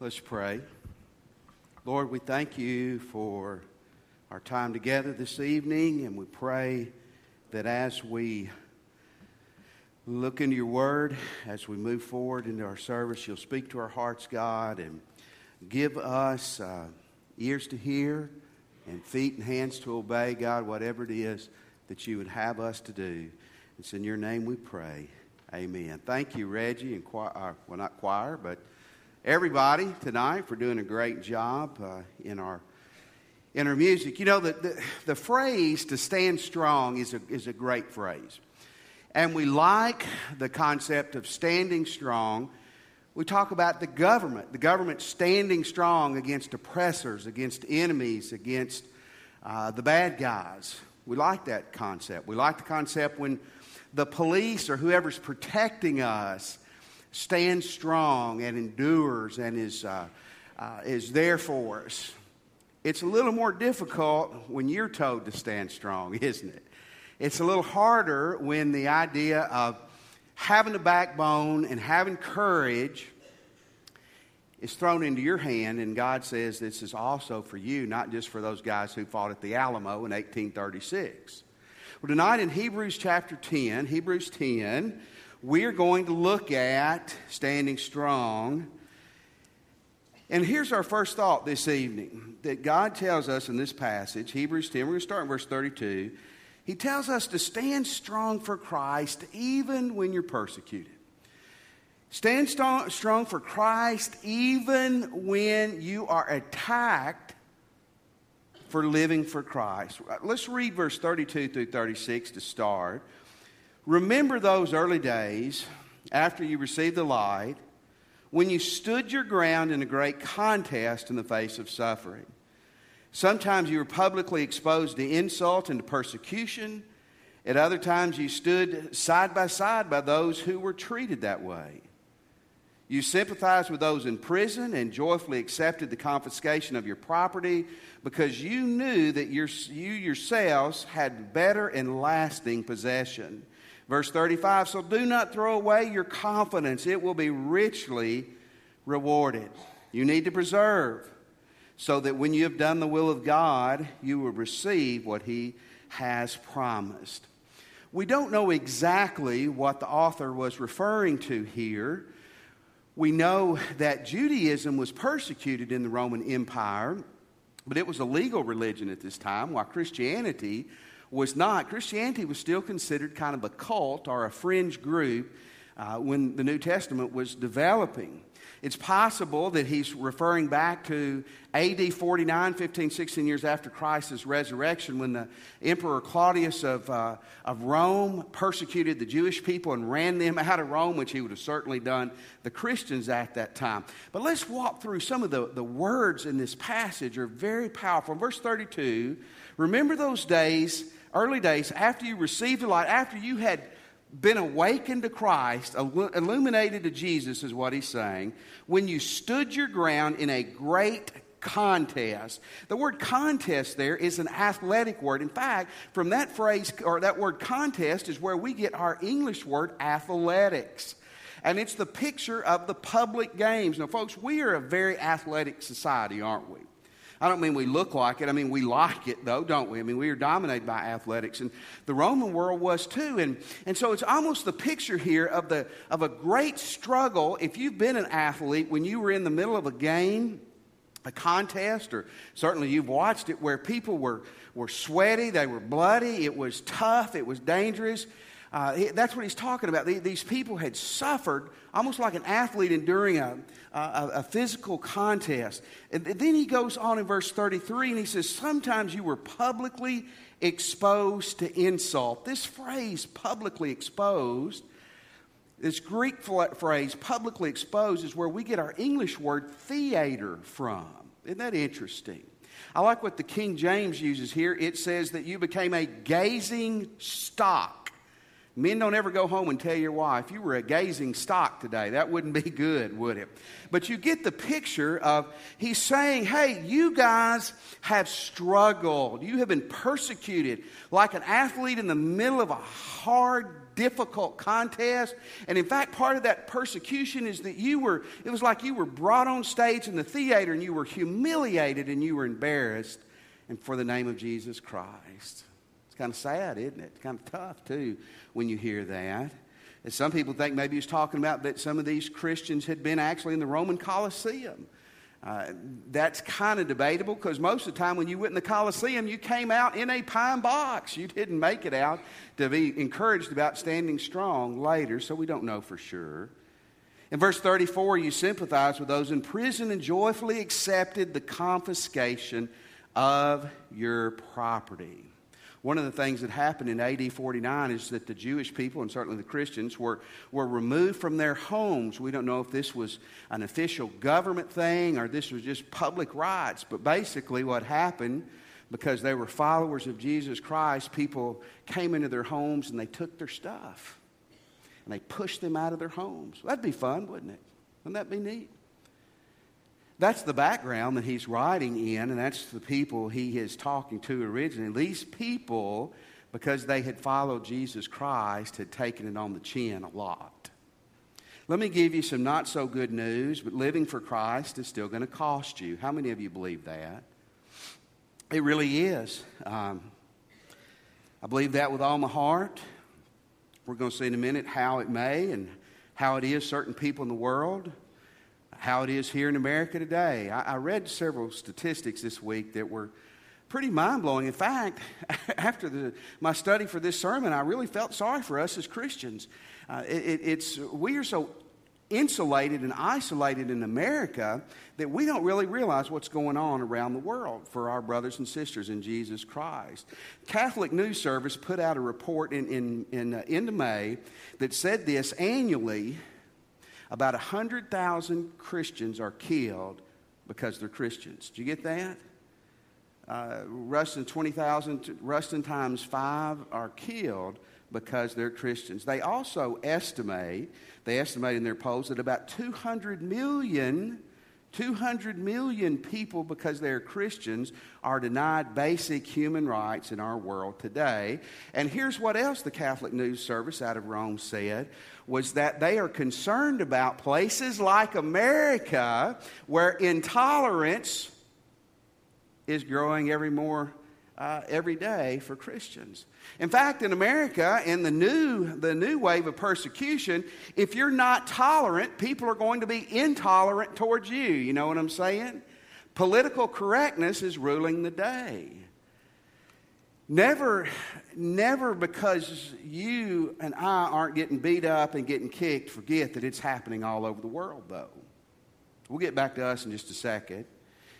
Let's pray. Lord, we thank you for our time together this evening, and we pray that as we look into your word, as we move forward into our service, you'll speak to our hearts, God, and give us uh, ears to hear and feet and hands to obey, God, whatever it is that you would have us to do. It's in your name we pray. Amen. Thank you, Reggie, and choir, uh, well, not choir, but everybody tonight for doing a great job uh, in our in our music. You know, the, the, the, phrase to stand strong is a, is a great phrase. And we like the concept of standing strong. We talk about the government, the government standing strong against oppressors, against enemies, against uh, the bad guys. We like that concept. We like the concept when the police or whoever's protecting us stands strong and endures and is, uh, uh, is there for us. It's a little more difficult when you're told to stand strong, isn't it? It's a little harder when the idea of having a backbone and having courage is thrown into your hand, and God says this is also for you, not just for those guys who fought at the Alamo in 1836. Well, tonight in Hebrews chapter 10, Hebrews 10, we're going to look at standing strong. And here's our first thought this evening that God tells us in this passage, Hebrews 10, we're going to start in verse 32. He tells us to stand strong for Christ even when you're persecuted. Stand strong for Christ even when you are attacked for living for Christ. Let's read verse 32 through 36 to start. Remember those early days after you received the light when you stood your ground in a great contest in the face of suffering. Sometimes you were publicly exposed to insult and to persecution. At other times, you stood side by side by those who were treated that way. You sympathized with those in prison and joyfully accepted the confiscation of your property because you knew that you yourselves had better and lasting possession. Verse 35 So do not throw away your confidence, it will be richly rewarded. You need to preserve so that when you have done the will of God, you will receive what He has promised. We don't know exactly what the author was referring to here we know that Judaism was persecuted in the Roman Empire, but it was a legal religion at this time, while Christianity was not. Christianity was still considered kind of a cult or a fringe group uh, when the New Testament was developing. It's possible that he's referring back to AD 49, 15, 16 years after Christ's resurrection, when the Emperor Claudius of, uh, of Rome persecuted the Jewish people and ran them out of Rome, which he would have certainly done the Christians at that time. But let's walk through some of the, the words in this passage are very powerful. Verse 32, remember those days, early days, after you received the light, after you had been awakened to Christ, illuminated to Jesus, is what he's saying, when you stood your ground in a great contest. The word contest there is an athletic word. In fact, from that phrase, or that word contest, is where we get our English word athletics. And it's the picture of the public games. Now, folks, we are a very athletic society, aren't we? I don't mean we look like it. I mean, we like it, though, don't we? I mean, we are dominated by athletics. And the Roman world was too. And, and so it's almost the picture here of, the, of a great struggle. If you've been an athlete, when you were in the middle of a game, a contest, or certainly you've watched it, where people were, were sweaty, they were bloody, it was tough, it was dangerous. Uh, that's what he's talking about. These people had suffered almost like an athlete enduring a, a, a, physical contest. And then he goes on in verse 33 and he says, Sometimes you were publicly exposed to insult. This phrase, publicly exposed, this Greek phrase, publicly exposed, is where we get our English word theater from. Isn't that interesting? I like what the King James uses here. It says that you became a gazing stock Men don't ever go home and tell your wife, you were a gazing stock today. That wouldn't be good, would it? But you get the picture of he's saying, hey, you guys have struggled. You have been persecuted like an athlete in the middle of a hard difficult contest. And in fact, part of that persecution is that you were, it was like you were brought on stage in the theater and you were humiliated and you were embarrassed and for the name of Jesus Christ. Kind of sad, isn't it? Kind of tough, too, when you hear that. And some people think maybe he's talking about that some of these Christians had been actually in the Roman Colosseum. Uh, that's kind of debatable because most of the time when you went in the Colosseum, you came out in a pine box. You didn't make it out to be encouraged about standing strong later, so we don't know for sure. In verse 34, you sympathize with those in prison and joyfully accepted the confiscation of your property. One of the things that happened in AD 49 is that the Jewish people, and certainly the Christians, were, were removed from their homes. We don't know if this was an official government thing or this was just public rights, but basically what happened, because they were followers of Jesus Christ, people came into their homes and they took their stuff and they pushed them out of their homes. That'd be fun, wouldn't it? Wouldn't that be neat? That's the background that he's writing in, and that's the people he is talking to originally. These people, because they had followed Jesus Christ, had taken it on the chin a lot. Let me give you some not so good news, but living for Christ is still going to cost you. How many of you believe that? It really is. Um, I believe that with all my heart. We're going to see in a minute how it may and how it is certain people in the world how it is here in America today. I, I read several statistics this week that were pretty mind blowing. In fact, after the, my study for this sermon, I really felt sorry for us as Christians. Uh, it, it's, we are so insulated and isolated in America that we don't really realize what's going on around the world for our brothers and sisters in Jesus Christ. Catholic News Service put out a report in, in, in uh, end of May that said this annually about 100,000 Christians are killed because they're Christians. Do you get that? Uh, Ruston 20,000, Ruston times five are killed because they're Christians. They also estimate, they estimate in their polls that about 200 million 200 million people, because they're Christians, are denied basic human rights in our world today. And here's what else the Catholic News Service out of Rome said was that they are concerned about places like America where intolerance is growing every more uh, every day for Christians. In fact, in America, in the new, the new wave of persecution, if you're not tolerant, people are going to be intolerant towards you. You know what I'm saying? Political correctness is ruling the day. Never, never because you and I aren't getting beat up and getting kicked, forget that it's happening all over the world, though. We'll get back to us in just a second.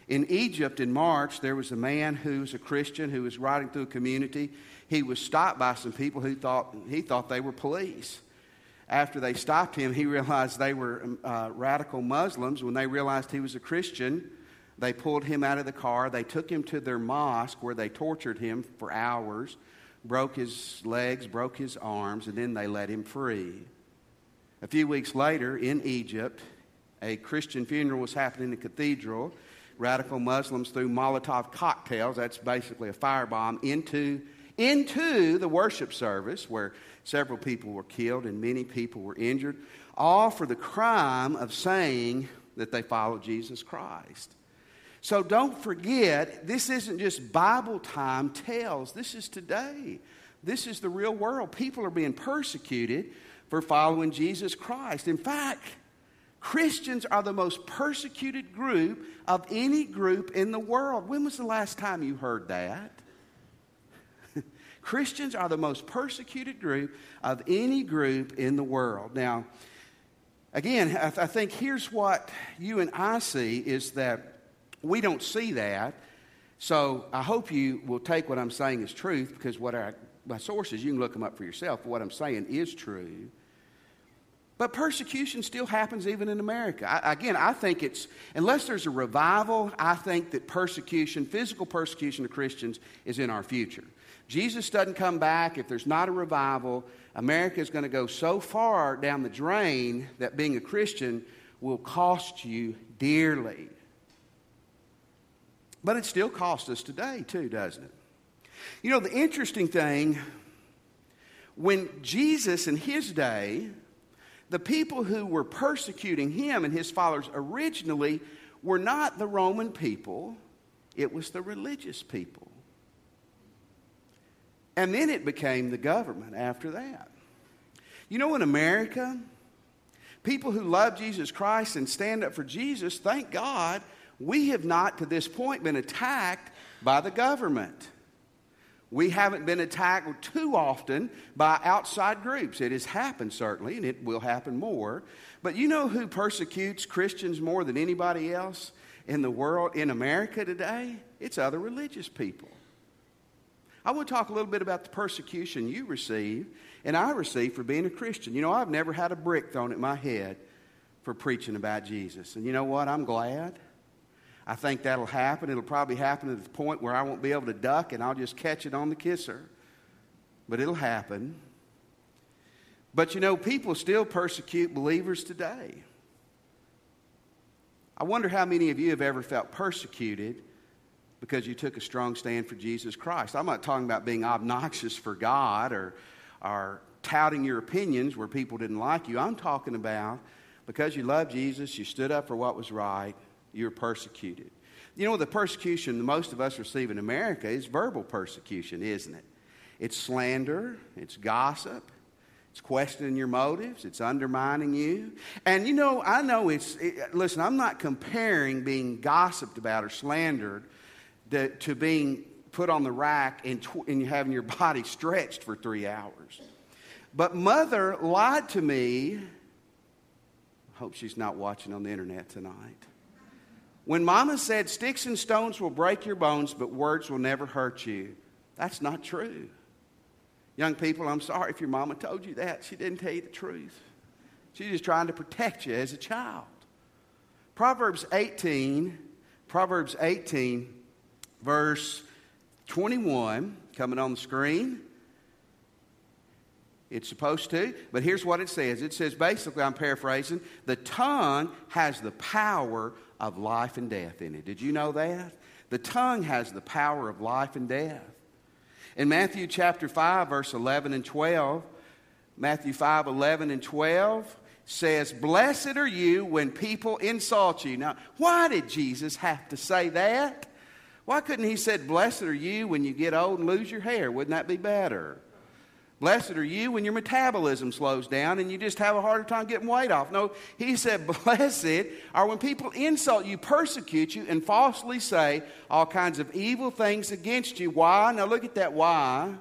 In Egypt in March, there was a man who was a Christian who was riding through a community he was stopped by some people who thought he thought they were police. After they stopped him, he realized they were uh, radical Muslims. When they realized he was a Christian, they pulled him out of the car. They took him to their mosque where they tortured him for hours, broke his legs, broke his arms, and then they let him free. A few weeks later, in Egypt, a Christian funeral was happening in the cathedral. Radical Muslims threw Molotov cocktails, that's basically a firebomb, into into the worship service where several people were killed and many people were injured, all for the crime of saying that they follow Jesus Christ. So don't forget, this isn't just Bible time tales. This is today. This is the real world. People are being persecuted for following Jesus Christ. In fact, Christians are the most persecuted group of any group in the world. When was the last time you heard that? Christians are the most persecuted group of any group in the world. Now, again, I, th- I think here's what you and I see is that we don't see that. So I hope you will take what I'm saying as truth because what I, my sources, you can look them up for yourself. What I'm saying is true. But persecution still happens even in America. I, again, I think it's, unless there's a revival, I think that persecution, physical persecution of Christians, is in our future. Jesus doesn't come back, if there's not a revival, America is going to go so far down the drain that being a Christian will cost you dearly. But it still costs us today, too, doesn't it? You know, the interesting thing when Jesus in his day, the people who were persecuting him and his followers originally were not the Roman people, it was the religious people. And then it became the government after that. You know, in America, people who love Jesus Christ and stand up for Jesus, thank God, we have not to this point been attacked by the government. We haven't been attacked too often by outside groups. It has happened, certainly, and it will happen more. But you know who persecutes Christians more than anybody else in the world, in America today? It's other religious people. I want to talk a little bit about the persecution you receive and I receive for being a Christian. You know, I've never had a brick thrown at my head for preaching about Jesus. And you know what? I'm glad. I think that'll happen. It'll probably happen at the point where I won't be able to duck and I'll just catch it on the kisser. But it'll happen. But you know, people still persecute believers today. I wonder how many of you have ever felt persecuted because you took a strong stand for Jesus Christ. I'm not talking about being obnoxious for God or, or touting your opinions where people didn't like you. I'm talking about because you love Jesus, you stood up for what was right, you're persecuted. You know, the persecution most of us receive in America is verbal persecution, isn't it? It's slander, it's gossip, it's questioning your motives, it's undermining you. And you know, I know it's, it, listen, I'm not comparing being gossiped about or slandered to, to being put on the rack and, tw- and having your body stretched for three hours. But mother lied to me. I hope she's not watching on the internet tonight. When mama said, Sticks and stones will break your bones, but words will never hurt you, that's not true. Young people, I'm sorry if your mama told you that. She didn't tell you the truth. She's just trying to protect you as a child. Proverbs 18, Proverbs 18, verse 21, coming on the screen. It's supposed to, but here's what it says. It says basically, I'm paraphrasing, the tongue has the power of life and death in it. Did you know that? The tongue has the power of life and death. In Matthew chapter 5, verse 11 and 12, Matthew 5, 11 and 12 says, Blessed are you when people insult you. Now, why did Jesus have to say that? Why couldn't he said, Blessed are you when you get old and lose your hair? Wouldn't that be better? Blessed are you when your metabolism slows down and you just have a harder time getting weight off. No, he said, Blessed are when people insult you, persecute you, and falsely say all kinds of evil things against you. Why? Now look at that why.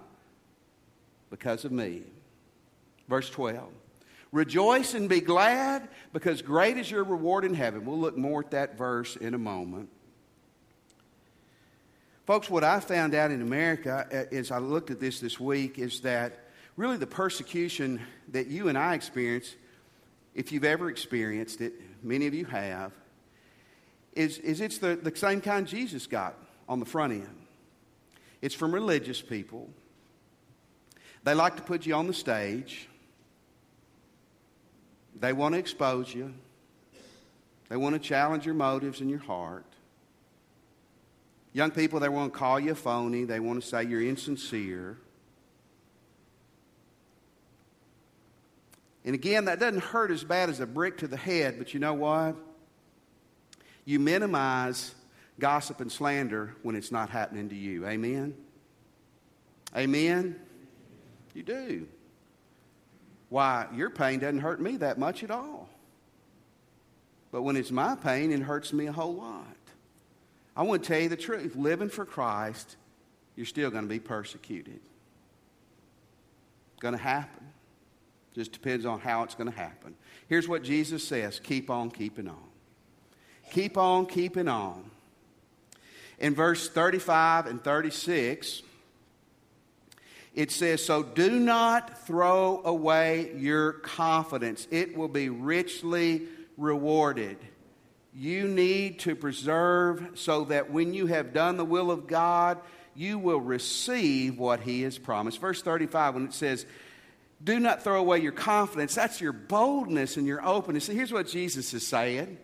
Because of me. Verse 12. Rejoice and be glad, because great is your reward in heaven. We'll look more at that verse in a moment. Folks, what I found out in America uh, as I looked at this this week is that really the persecution that you and I experience, if you've ever experienced it, many of you have, is, is it's the, the same kind Jesus got on the front end. It's from religious people. They like to put you on the stage. They want to expose you. They want to challenge your motives and your heart. Young people, they want to call you a phony. They want to say you're insincere. And again, that doesn't hurt as bad as a brick to the head, but you know what? You minimize gossip and slander when it's not happening to you. Amen? Amen? You do. Why, your pain doesn't hurt me that much at all. But when it's my pain, it hurts me a whole lot. I want to tell you the truth. Living for Christ, you're still going to be persecuted. Going to happen. Just depends on how it's going to happen. Here's what Jesus says keep on keeping on. Keep on keeping on. In verse 35 and 36, it says, So do not throw away your confidence, it will be richly rewarded. You need to preserve so that when you have done the will of God, you will receive what He has promised. Verse 35, when it says, do not throw away your confidence. That's your boldness and your openness. And here's what Jesus is saying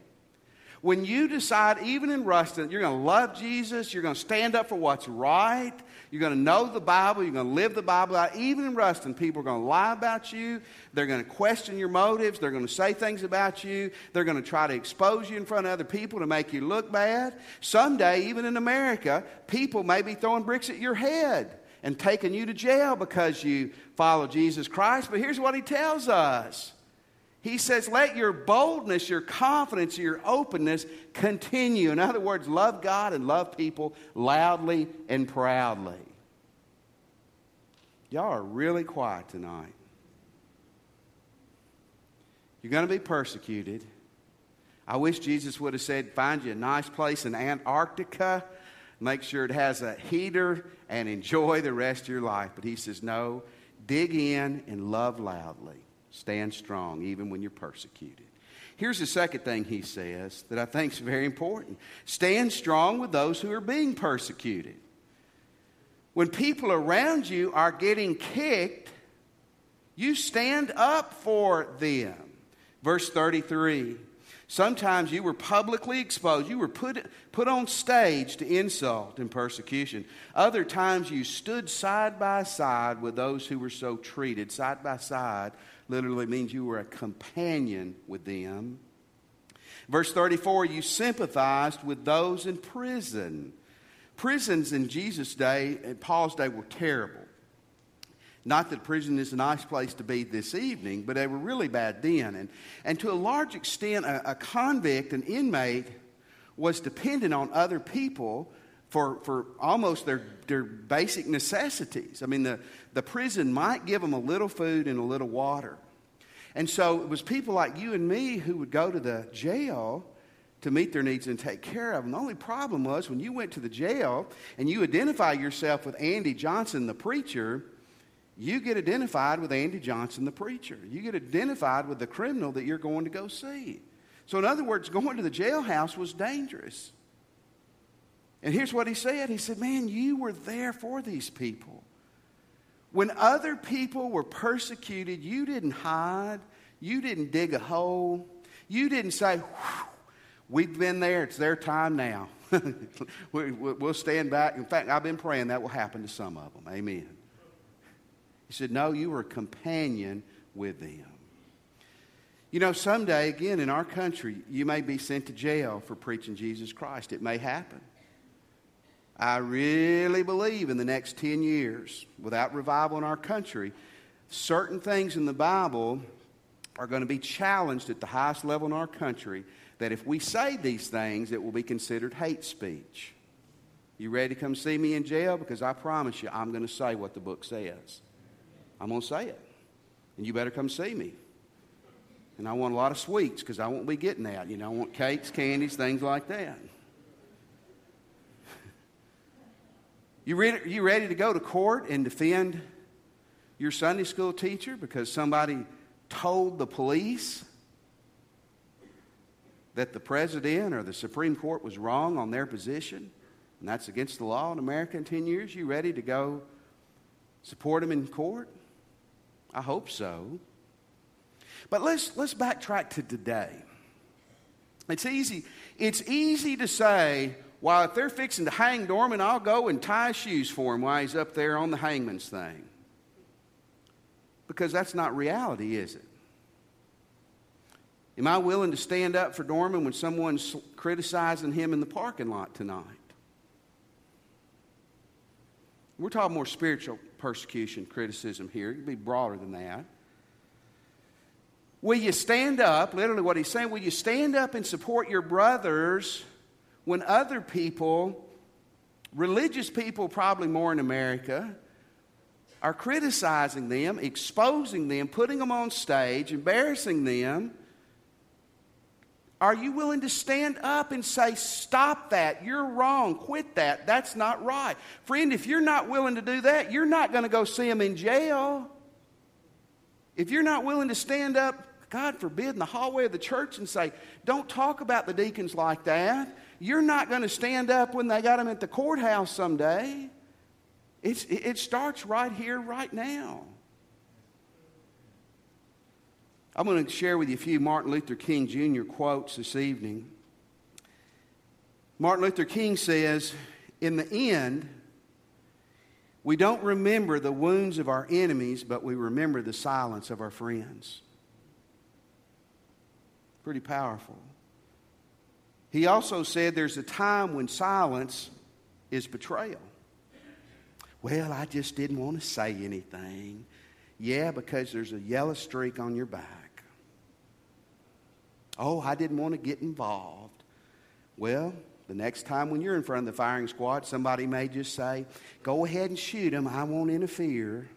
When you decide, even in Ruston, you're going to love Jesus, you're going to stand up for what's right, you're going to know the Bible, you're going to live the Bible out, even in Ruston, people are going to lie about you, they're going to question your motives, they're going to say things about you, they're going to try to expose you in front of other people to make you look bad. Someday, even in America, people may be throwing bricks at your head and taking you to jail because you follow Jesus Christ. But here's what he tells us he says, let your boldness, your confidence, your openness continue. In other words, love God and love people loudly and proudly. Y'all are really quiet tonight. You're going to be persecuted. I wish Jesus would have said, find you a nice place in Antarctica, make sure it has a heater, and enjoy the rest of your life. But he says, no, dig in and love loudly. Stand strong even when you're persecuted. Here's the second thing he says that I think is very important stand strong with those who are being persecuted. When people around you are getting kicked, you stand up for them. Verse 33 Sometimes you were publicly exposed. You were put, put on stage to insult and persecution. Other times you stood side by side with those who were so treated, side by side literally means you were a companion with them. Verse 34 you sympathized with those in prison. Prisons in Jesus' day and Paul's day were terrible. Not that prison is a nice place to be this evening, but they were really bad then. And, and to a large extent, a, a convict, an inmate, was dependent on other people for, for almost their, their basic necessities. I mean, the, the prison might give them a little food and a little water. And so it was people like you and me who would go to the jail to meet their needs and take care of them. The only problem was when you went to the jail and you identify yourself with Andy Johnson, the preacher, you get identified with Andy Johnson, the preacher. You get identified with the criminal that you're going to go see. So, in other words, going to the jailhouse was dangerous. And here's what he said He said, Man, you were there for these people. When other people were persecuted, you didn't hide, you didn't dig a hole, you didn't say, We've been there, it's their time now. we'll stand back. In fact, I've been praying that will happen to some of them. Amen. He said, No, you were a companion with them. You know, someday, again, in our country, you may be sent to jail for preaching Jesus Christ. It may happen. I really believe in the next 10 years, without revival in our country, certain things in the Bible are going to be challenged at the highest level in our country. That if we say these things, it will be considered hate speech. You ready to come see me in jail? Because I promise you, I'm going to say what the book says. I'm going to say it. And you better come see me. And I want a lot of sweets because I won't be getting that. You know, I want cakes, candies, things like that. You ready, you ready to go to court and defend your Sunday school teacher because somebody told the police that the president or the Supreme Court was wrong on their position and that's against the law in America in 10 years? You ready to go support them in court? I hope so. But let's, let's backtrack to today. It's easy, it's easy to say, while if they're fixing to hang Dorman, I'll go and tie shoes for him while he's up there on the hangman's thing. Because that's not reality, is it? Am I willing to stand up for Dorman when someone's criticizing him in the parking lot tonight? We're talking more spiritual persecution, criticism here. It could be broader than that. Will you stand up? Literally, what he's saying, will you stand up and support your brothers when other people, religious people probably more in America, are criticizing them, exposing them, putting them on stage, embarrassing them, are you willing to stand up and say, Stop that? You're wrong. Quit that. That's not right. Friend, if you're not willing to do that, you're not going to go see them in jail. If you're not willing to stand up, God forbid, in the hallway of the church and say, Don't talk about the deacons like that. You're not going to stand up when they got them at the courthouse someday. It's, it starts right here, right now. I'm going to share with you a few Martin Luther King Jr. quotes this evening. Martin Luther King says, In the end, we don't remember the wounds of our enemies, but we remember the silence of our friends. Pretty powerful. He also said there's a time when silence is betrayal. Well, I just didn't want to say anything. Yeah, because there's a yellow streak on your back. Oh, I didn't want to get involved. Well, the next time when you're in front of the firing squad, somebody may just say, Go ahead and shoot him. I won't interfere.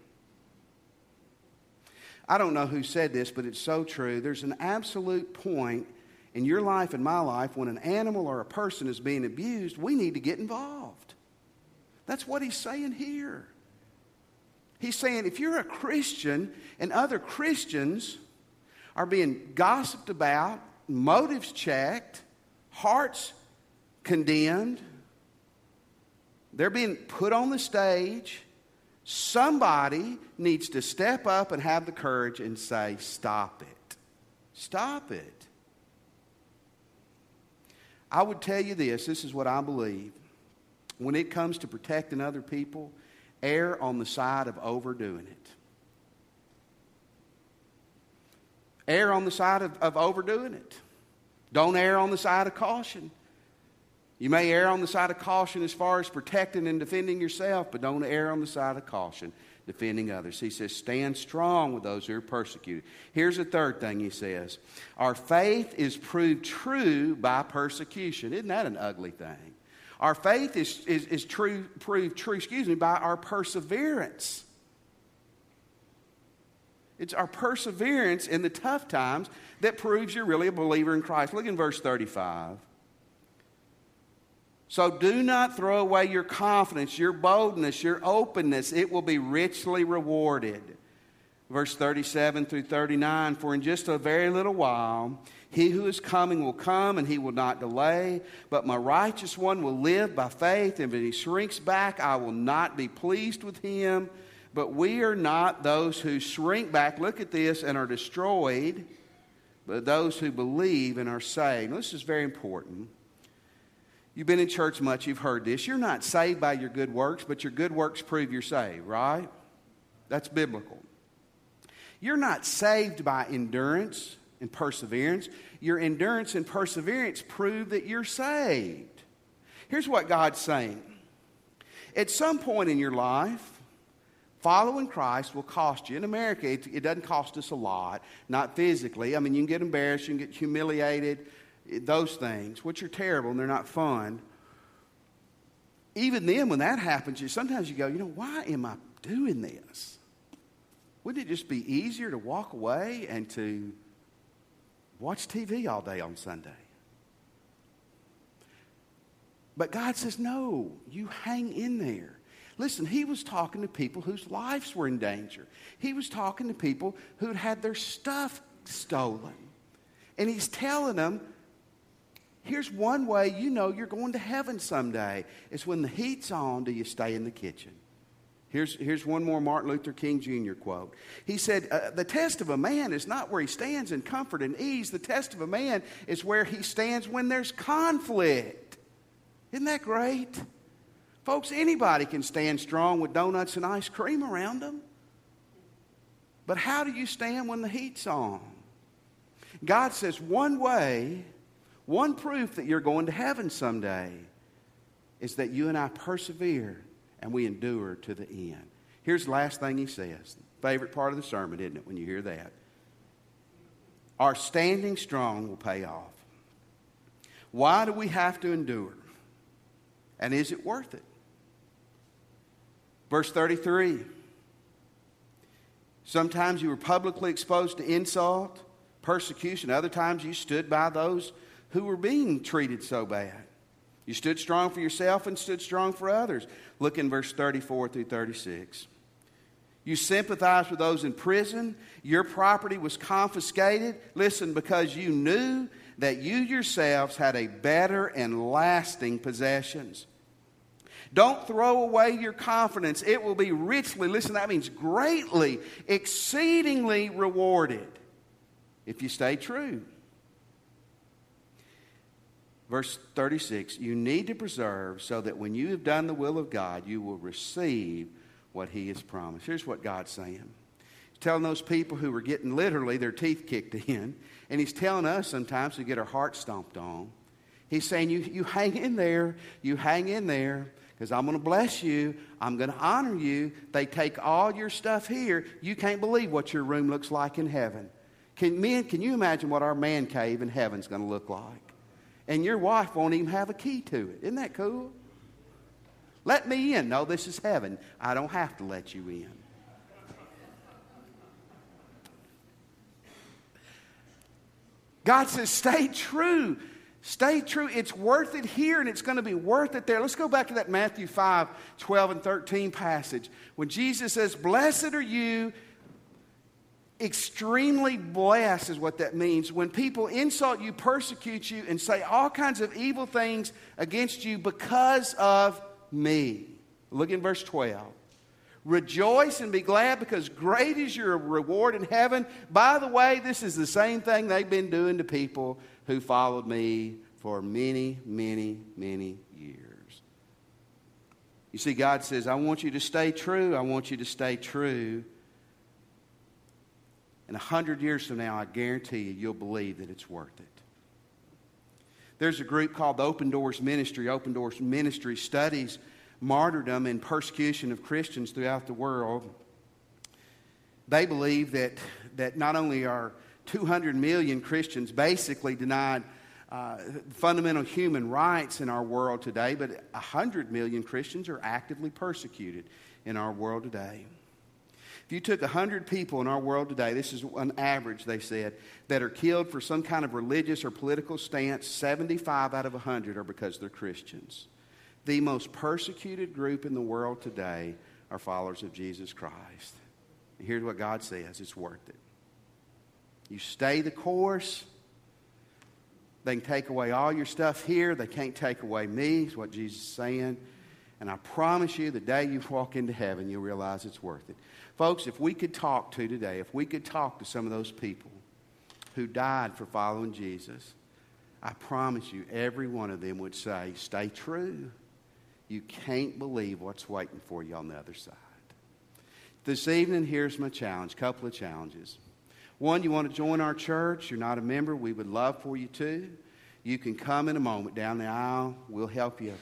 I don't know who said this, but it's so true. There's an absolute point in your life and my life when an animal or a person is being abused, we need to get involved. That's what he's saying here. He's saying if you're a Christian and other Christians are being gossiped about, motives checked, hearts condemned, they're being put on the stage. Somebody needs to step up and have the courage and say, Stop it. Stop it. I would tell you this this is what I believe. When it comes to protecting other people, err on the side of overdoing it. Err on the side of, of overdoing it. Don't err on the side of caution. You may err on the side of caution as far as protecting and defending yourself, but don't err on the side of caution defending others. He says, stand strong with those who are persecuted. Here's a third thing he says Our faith is proved true by persecution. Isn't that an ugly thing? Our faith is, is, is true, proved true, excuse me, by our perseverance. It's our perseverance in the tough times that proves you're really a believer in Christ. Look in verse 35. So do not throw away your confidence, your boldness, your openness. It will be richly rewarded. Verse 37 through 39 For in just a very little while, he who is coming will come and he will not delay. But my righteous one will live by faith, and if he shrinks back, I will not be pleased with him. But we are not those who shrink back, look at this, and are destroyed, but those who believe and are saved. Now, this is very important. You've been in church much, you've heard this. You're not saved by your good works, but your good works prove you're saved, right? That's biblical. You're not saved by endurance and perseverance. Your endurance and perseverance prove that you're saved. Here's what God's saying at some point in your life, following Christ will cost you. In America, it, it, doesn't cost us a lot, not physically. I mean, you can get embarrassed, you can get humiliated, those things, which are terrible and they're not fun. Even then, when that happens, you, sometimes you go, you know, why am I doing this? Wouldn't it just be easier to walk away and to watch TV all day on Sunday? But God says, no, you hang in there. Listen, he was talking to people whose lives were in danger. He was talking to people who'd had their stuff stolen. And he's telling them, Here's one way you know you're going to heaven someday. It's when the heat's on, do you stay in the kitchen? Here's, here's one more Martin Luther King Jr. quote. He said, uh, The test of a man is not where he stands in comfort and ease. The test of a man is where he stands when there's conflict. Isn't that great? Folks, anybody can stand strong with donuts and ice cream around them. But how do you stand when the heat's on? God says one way one proof that you're going to heaven someday is that you and I persevere and we endure to the end. Here's the last thing he says. Favorite part of the sermon, isn't it, when you hear that? Our standing strong will pay off. Why do we have to endure? And is it worth it? Verse 33 Sometimes you were publicly exposed to insult, persecution. Other times you stood by those who were being treated so bad. You stood strong for yourself and stood strong for others. Look in verse 34 through 36. You sympathized with those in prison. Your property was confiscated. Listen, because you knew that you yourselves had a better and lasting possessions. Don't throw away your confidence. It will be richly, listen, that means greatly, exceedingly rewarded if you stay true. Verse 36 You need to preserve so that when you have done the will of God, you will receive what He has promised. Here's what God's saying He's telling those people who were getting literally their teeth kicked in, and He's telling us sometimes to get our heart stomped on. He's saying, You, you hang in there, you hang in there, because I'm going to bless you, I'm going to honor you. They take all your stuff here. You can't believe what your room looks like in heaven. Can, men, can you imagine what our man cave in heaven's going to look like? and your wife won't even have a key to it. Isn't that cool? Let me in. No, this is heaven. I don't have to let you in. God says, stay true. Stay true. It's worth it here and it's going to be worth it there. Let's go back to that Matthew 5 12 and 13 passage. When Jesus says, Blessed are you extremely blessed is what that means. When people insult you, persecute you, and say all kinds of evil things against you because of me. Look in verse 12. Rejoice and be glad because great is your reward in heaven. By the way, this is the same thing they've been doing to people who followed me for many, many, many years. You see, God says, I want you to stay true. I want you to stay true and a hundred years from now, I guarantee you, you'll believe that it's worth it. There's a group called the Open Doors Ministry. Open Doors Ministry studies martyrdom and persecution of Christians throughout the world. They believe that, that not only are 200 million Christians basically denied uh, fundamental human rights in our world today, but 100 million Christians are actively persecuted in our world today. If you took 100 people in our world today, this is an average, they said, that are killed for some kind of religious or political stance, 75 out of 100 are because they're Christians. The most persecuted group in the world today are followers of Jesus Christ. And here's what God says it's worth it. You stay the course. They can take away all your stuff here. They can't take away me, is what Jesus is saying. And I promise you, the day you walk into heaven, you'll realize it's worth it. Folks, if we could talk to today, if we could talk to some of those people who died for following Jesus, I promise you, every one of them would say, Stay true. You can't believe what's waiting for you on the other side. This evening, here's my challenge couple of challenges. One, you want to join our church, you're not a member, we would love for you to. You can come in a moment down the aisle, we'll help you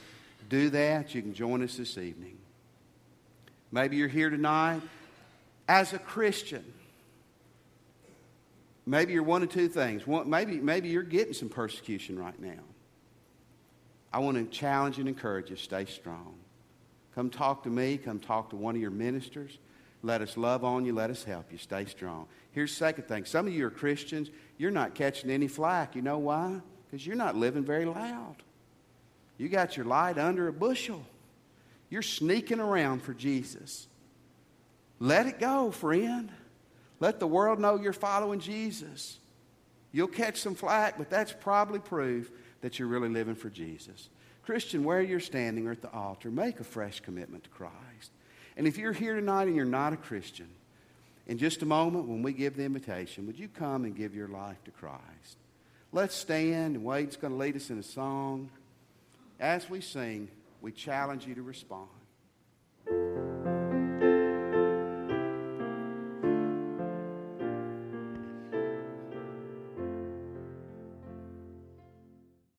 do that. You can join us this evening. Maybe you're here tonight as a Christian, maybe you're one of two things. One, maybe, maybe you're getting some persecution right now. I want to challenge and encourage you stay strong. Come talk to me. Come talk to one of your ministers. Let us love on you. Let us help you. Stay strong. Here's the second thing. Some of you are Christians. You're not catching any flack. You know why? Because you're not living very loud. You got your light under a bushel. You're sneaking around for Jesus. Let it go, friend. Let the world know you're following Jesus. You'll catch some flack, but that's probably proof that you're really living for Jesus. Christian, where you're standing or at the altar, make a fresh commitment to Christ. And if you're here tonight and you're not a Christian, in just a moment when we give the invitation, would you come and give your life to Christ? Let's stand, and Wade's going to lead us in a song. As we sing, we challenge you to respond.